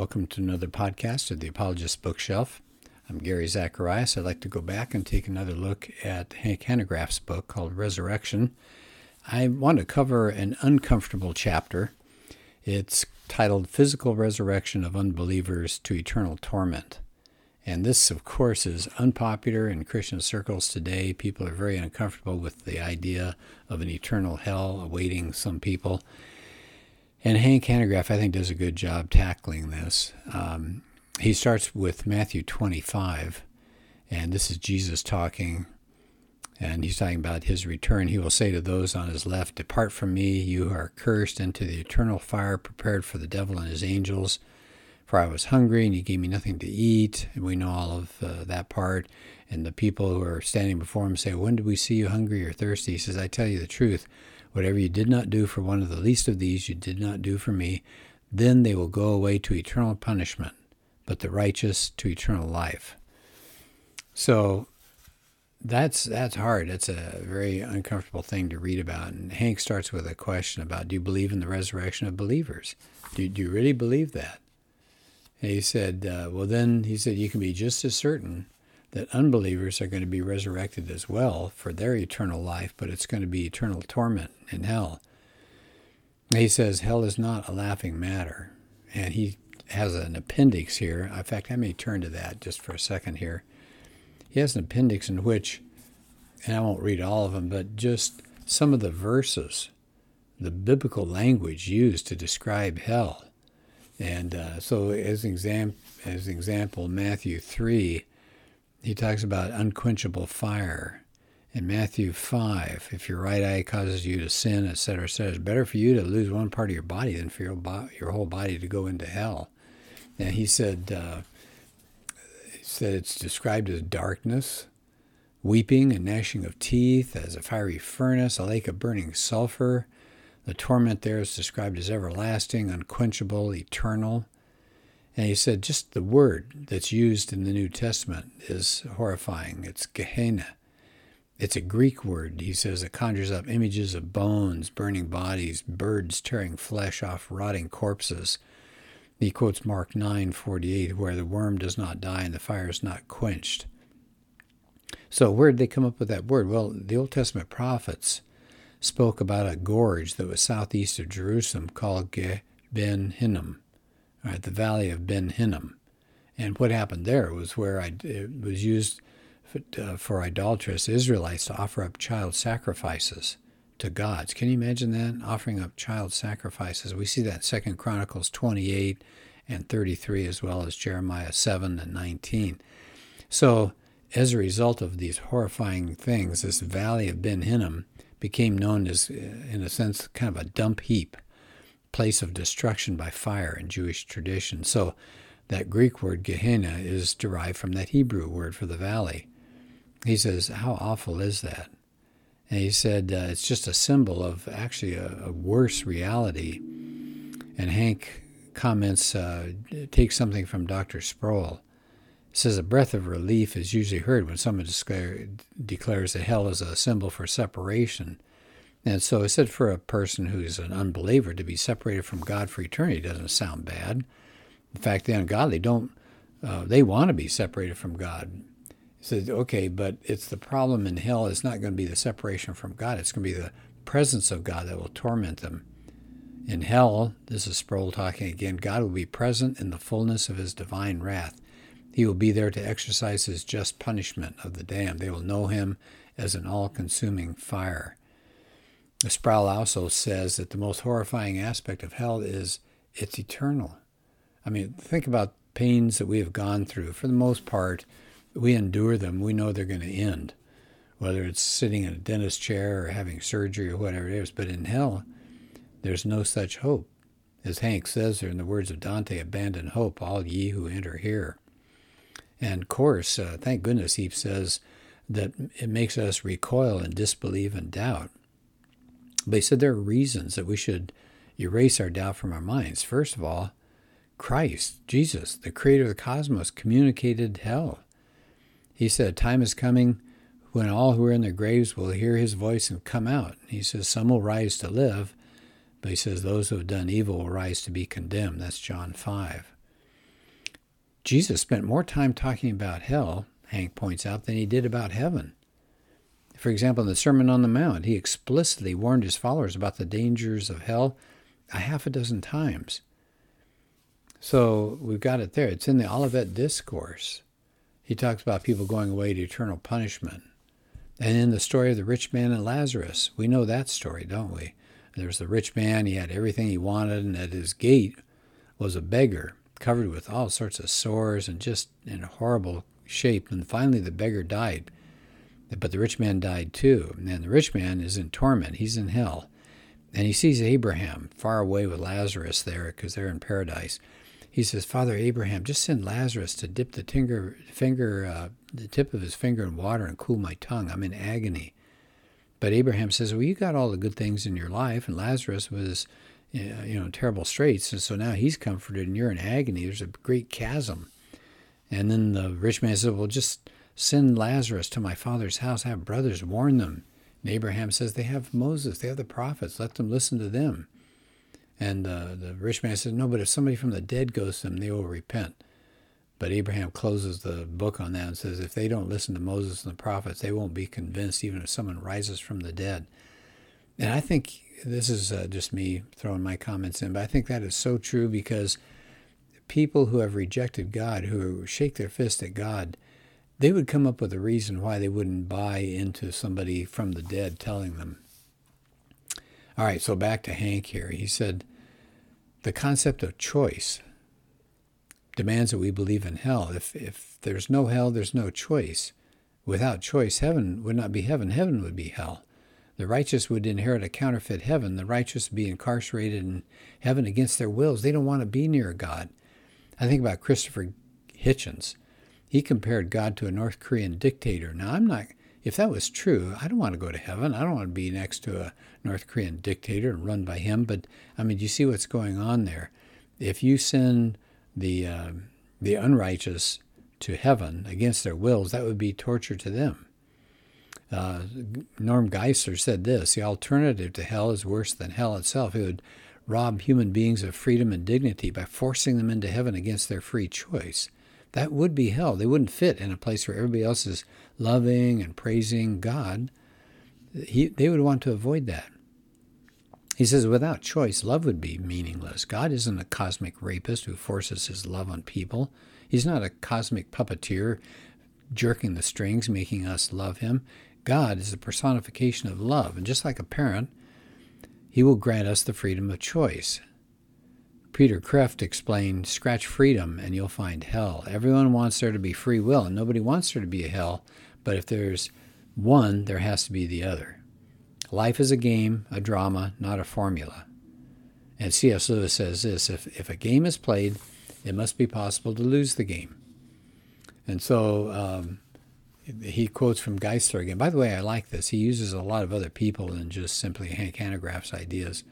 Welcome to another podcast of the Apologist Bookshelf. I'm Gary Zacharias. I'd like to go back and take another look at Hank Hanegraaff's book called Resurrection. I want to cover an uncomfortable chapter. It's titled Physical Resurrection of Unbelievers to Eternal Torment. And this, of course, is unpopular in Christian circles today. People are very uncomfortable with the idea of an eternal hell awaiting some people. And Hank Hanegraaff, I think, does a good job tackling this. Um, he starts with Matthew 25, and this is Jesus talking, and he's talking about his return. He will say to those on his left, Depart from me, you are cursed, into the eternal fire prepared for the devil and his angels. For I was hungry, and you gave me nothing to eat. And we know all of uh, that part. And the people who are standing before him say, When did we see you hungry or thirsty? He says, I tell you the truth. Whatever you did not do for one of the least of these, you did not do for me. Then they will go away to eternal punishment, but the righteous to eternal life. So that's that's hard. That's a very uncomfortable thing to read about. And Hank starts with a question about Do you believe in the resurrection of believers? Do, do you really believe that? And he said, uh, Well, then, he said, you can be just as certain that unbelievers are going to be resurrected as well for their eternal life, but it's going to be eternal torment in hell. He says hell is not a laughing matter. And he has an appendix here. In fact, I may turn to that just for a second here. He has an appendix in which, and I won't read all of them, but just some of the verses, the biblical language used to describe hell. And uh, so, as exam- as an example, Matthew 3 he talks about unquenchable fire. In Matthew 5, if your right eye causes you to sin, etc., etc., it's better for you to lose one part of your body than for your, bo- your whole body to go into hell. And he said, uh, he said it's described as darkness, weeping and gnashing of teeth, as a fiery furnace, a lake of burning sulfur. The torment there is described as everlasting, unquenchable, eternal. And he said just the word that's used in the New Testament is horrifying. It's Gehenna. It's a Greek word, he says, that conjures up images of bones, burning bodies, birds tearing flesh off rotting corpses. He quotes Mark 9:48, where the worm does not die and the fire is not quenched. So where did they come up with that word? Well, the Old Testament prophets spoke about a gorge that was southeast of Jerusalem called Ge Ben Hinnom right, the valley of Ben Hinnom. And what happened there was where I, it was used for, uh, for idolatrous Israelites to offer up child sacrifices to gods. Can you imagine that? Offering up child sacrifices. We see that Second Chronicles 28 and 33, as well as Jeremiah 7 and 19. So, as a result of these horrifying things, this valley of Ben Hinnom became known as, uh, in a sense, kind of a dump heap place of destruction by fire in Jewish tradition. So that Greek word Gehenna is derived from that Hebrew word for the valley. He says, How awful is that? And he said, uh, It's just a symbol of actually a, a worse reality. And Hank comments, uh, takes something from Dr. Sproul. Says, A breath of relief is usually heard when someone declare, declares that hell is a symbol for separation and so I said for a person who's an unbeliever to be separated from God for eternity doesn't sound bad. In fact, the ungodly don't, uh, they want to be separated from God. He said, okay, but it's the problem in hell is not going to be the separation from God. It's going to be the presence of God that will torment them. In hell, this is Sproul talking again, God will be present in the fullness of his divine wrath. He will be there to exercise his just punishment of the damned. They will know him as an all consuming fire. Sproul also says that the most horrifying aspect of hell is it's eternal. I mean, think about pains that we have gone through. For the most part, we endure them. We know they're going to end, whether it's sitting in a dentist chair or having surgery or whatever it is. But in hell, there's no such hope. As Hank says there in the words of Dante, abandon hope, all ye who enter here. And of course, uh, thank goodness he says that it makes us recoil and disbelieve and doubt. But he said there are reasons that we should erase our doubt from our minds. First of all, Christ, Jesus, the creator of the cosmos, communicated hell. He said, Time is coming when all who are in their graves will hear his voice and come out. He says, Some will rise to live, but he says, Those who have done evil will rise to be condemned. That's John 5. Jesus spent more time talking about hell, Hank points out, than he did about heaven. For example, in the Sermon on the Mount, he explicitly warned his followers about the dangers of hell a half a dozen times. So we've got it there. It's in the Olivet Discourse. He talks about people going away to eternal punishment. And in the story of the rich man and Lazarus, we know that story, don't we? There's the rich man, he had everything he wanted, and at his gate was a beggar covered with all sorts of sores and just in horrible shape. And finally, the beggar died. But the rich man died too. And the rich man is in torment, he's in hell. And he sees Abraham far away with Lazarus there because they're in paradise. He says, Father Abraham, just send Lazarus to dip the finger, finger uh, the tip of his finger in water and cool my tongue. I'm in agony. But Abraham says, Well, you got all the good things in your life, and Lazarus was, you know, terrible straits, and so now he's comforted, and you're in agony. There's a great chasm. And then the rich man says, Well, just send Lazarus to my father's house. Have brothers, warn them. And Abraham says, They have Moses, they have the prophets, let them listen to them. And uh, the rich man says, No, but if somebody from the dead goes to them, they will repent. But Abraham closes the book on that and says, If they don't listen to Moses and the prophets, they won't be convinced, even if someone rises from the dead. And I think this is uh, just me throwing my comments in, but I think that is so true because people who have rejected God, who shake their fist at God, they would come up with a reason why they wouldn't buy into somebody from the dead telling them. All right, so back to Hank here. He said, the concept of choice demands that we believe in hell. If, if there's no hell, there's no choice. Without choice, heaven would not be heaven, heaven would be hell. The righteous would inherit a counterfeit heaven. The righteous be incarcerated in heaven against their wills. They don't want to be near God. I think about Christopher Hitchens. He compared God to a North Korean dictator. Now, I'm not, if that was true, I don't want to go to heaven. I don't want to be next to a North Korean dictator and run by him. But, I mean, you see what's going on there? If you send the, uh, the unrighteous to heaven against their wills, that would be torture to them. Uh, Norm Geisler said this the alternative to hell is worse than hell itself. It would rob human beings of freedom and dignity by forcing them into heaven against their free choice. That would be hell. They wouldn't fit in a place where everybody else is loving and praising God. He, they would want to avoid that. He says, without choice, love would be meaningless. God isn't a cosmic rapist who forces his love on people. He's not a cosmic puppeteer jerking the strings, making us love him. God is the personification of love, and just like a parent, he will grant us the freedom of choice. Peter Kreeft explained, scratch freedom and you'll find hell. Everyone wants there to be free will, and nobody wants there to be a hell, but if there's one, there has to be the other. Life is a game, a drama, not a formula. And C.S. Lewis says this if, if a game is played, it must be possible to lose the game. And so um, he quotes from Geisler again. By the way, I like this. He uses a lot of other people than just simply Hank Hanegraaff's ideas.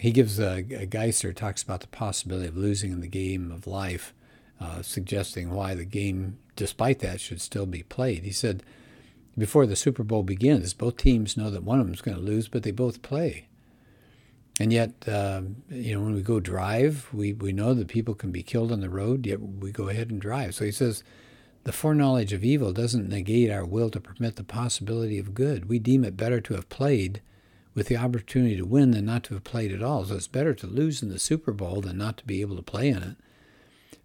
He gives a, Geisler talks about the possibility of losing in the game of life, uh, suggesting why the game, despite that, should still be played. He said, before the Super Bowl begins, both teams know that one of them is going to lose, but they both play. And yet, uh, you know, when we go drive, we, we know that people can be killed on the road, yet we go ahead and drive. So he says, the foreknowledge of evil doesn't negate our will to permit the possibility of good. We deem it better to have played with the opportunity to win than not to have played at all. So it's better to lose in the Super Bowl than not to be able to play in it.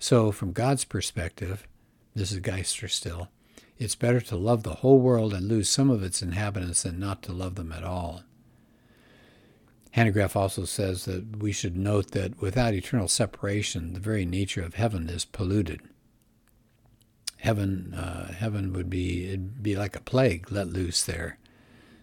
So, from God's perspective, this is Geisler still, it's better to love the whole world and lose some of its inhabitants than not to love them at all. Hanegraaff also says that we should note that without eternal separation, the very nature of heaven is polluted. Heaven, uh, heaven would be it'd be like a plague let loose there.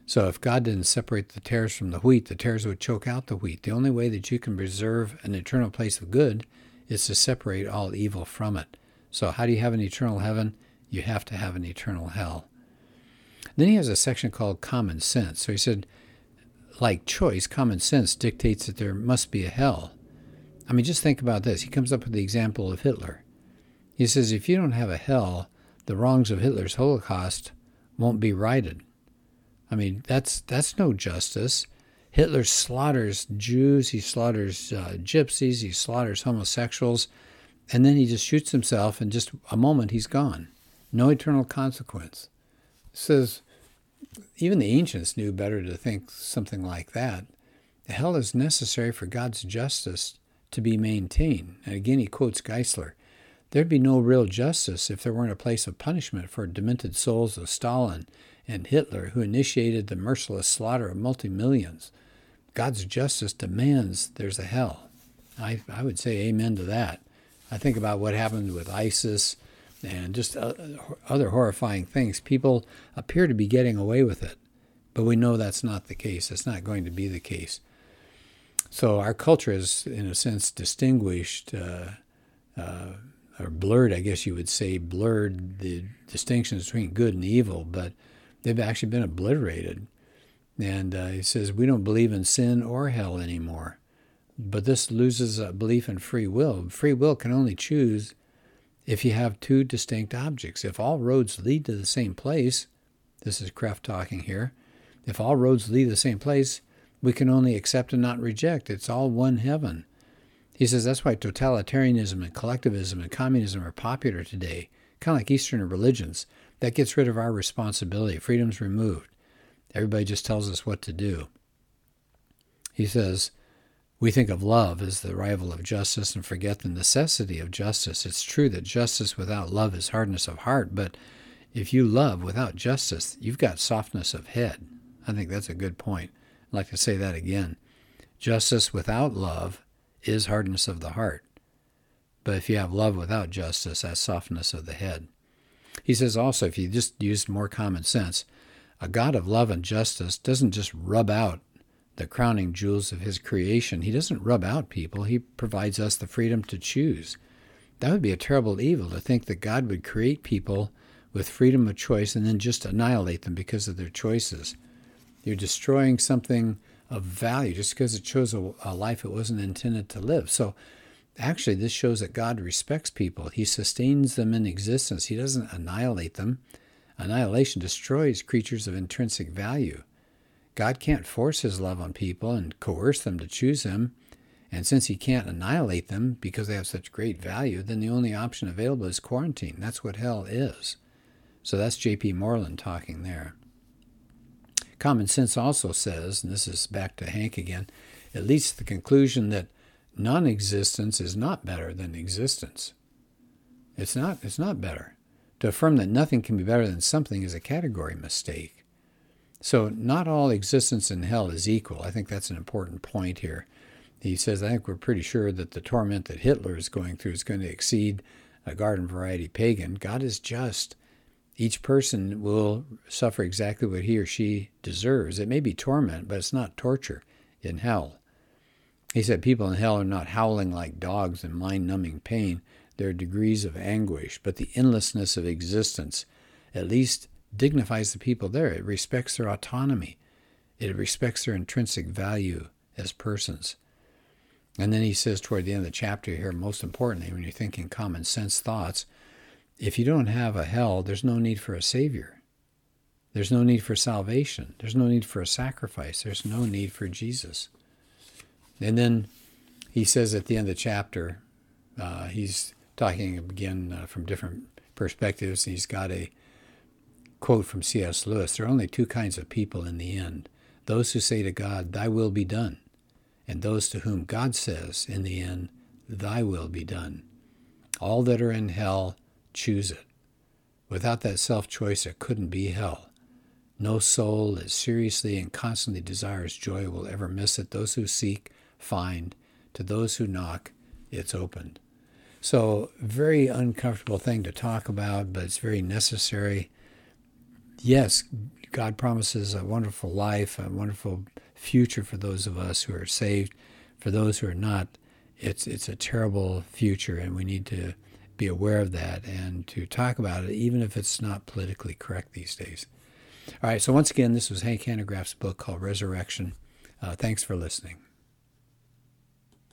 So if God didn't separate the tares from the wheat, the tares would choke out the wheat. The only way that you can preserve an eternal place of good is to separate all evil from it. So how do you have an eternal heaven? You have to have an eternal hell. Then he has a section called common sense. So he said, like choice, common sense dictates that there must be a hell. I mean, just think about this. He comes up with the example of Hitler. He says, if you don't have a hell, the wrongs of Hitler's Holocaust won't be righted. I mean, that's that's no justice. Hitler slaughters Jews, he slaughters uh, gypsies, he slaughters homosexuals. And then he just shoots himself, and just a moment he's gone. No eternal consequence. It says, even the ancients knew better to think something like that. Hell is necessary for God's justice to be maintained. And again, he quotes Geisler There'd be no real justice if there weren't a place of punishment for demented souls of Stalin and Hitler, who initiated the merciless slaughter of multi millions. God's justice demands there's a hell. I, I would say amen to that. I think about what happened with ISIS and just uh, other horrifying things. People appear to be getting away with it, but we know that's not the case. It's not going to be the case. So our culture is, in a sense, distinguished uh, uh, or blurred, I guess you would say, blurred the distinctions between good and evil, but they've actually been obliterated. And uh, he says, we don't believe in sin or hell anymore. But this loses a belief in free will. Free will can only choose if you have two distinct objects. If all roads lead to the same place, this is Kreeft talking here, if all roads lead to the same place, we can only accept and not reject. It's all one heaven. He says that's why totalitarianism and collectivism and communism are popular today, kind of like Eastern religions. That gets rid of our responsibility. Freedom's removed. Everybody just tells us what to do. He says, we think of love as the rival of justice and forget the necessity of justice. It's true that justice without love is hardness of heart, but if you love without justice, you've got softness of head. I think that's a good point. I'd like to say that again. Justice without love is hardness of the heart. But if you have love without justice, that's softness of the head. He says also, if you just use more common sense, a God of love and justice doesn't just rub out the crowning jewels of his creation. He doesn't rub out people, he provides us the freedom to choose. That would be a terrible evil to think that God would create people with freedom of choice and then just annihilate them because of their choices. You're destroying something of value just because it chose a, a life it wasn't intended to live. So, actually, this shows that God respects people. He sustains them in existence, He doesn't annihilate them. Annihilation destroys creatures of intrinsic value. God can't force His love on people and coerce them to choose Him. And since He can't annihilate them because they have such great value, then the only option available is quarantine. That's what hell is. So that's J.P. Moreland talking there. Common sense also says, and this is back to Hank again, it leads to the conclusion that non existence is not better than existence. It's not, it's not better. To affirm that nothing can be better than something is a category mistake. So, not all existence in hell is equal. I think that's an important point here. He says, I think we're pretty sure that the torment that Hitler is going through is going to exceed a garden variety pagan. God is just. Each person will suffer exactly what he or she deserves. It may be torment, but it's not torture in hell. He said people in hell are not howling like dogs in mind numbing pain. There are degrees of anguish, but the endlessness of existence at least dignifies the people there. It respects their autonomy, it respects their intrinsic value as persons. And then he says toward the end of the chapter here, most importantly, when you're thinking common sense thoughts, if you don't have a hell, there's no need for a Savior. There's no need for salvation. There's no need for a sacrifice. There's no need for Jesus. And then he says at the end of the chapter, uh, he's talking again uh, from different perspectives. He's got a quote from C.S. Lewis There are only two kinds of people in the end those who say to God, Thy will be done, and those to whom God says, in the end, Thy will be done. All that are in hell choose it. Without that self choice, it couldn't be hell. No soul that seriously and constantly desires joy will ever miss it. Those who seek, find. To those who knock, it's opened. So, very uncomfortable thing to talk about, but it's very necessary. Yes, God promises a wonderful life, a wonderful future for those of us who are saved. For those who are not, it's it's a terrible future, and we need to be aware of that and to talk about it, even if it's not politically correct these days. All right, so once again, this was Hank Hanegraaff's book called Resurrection. Uh, thanks for listening.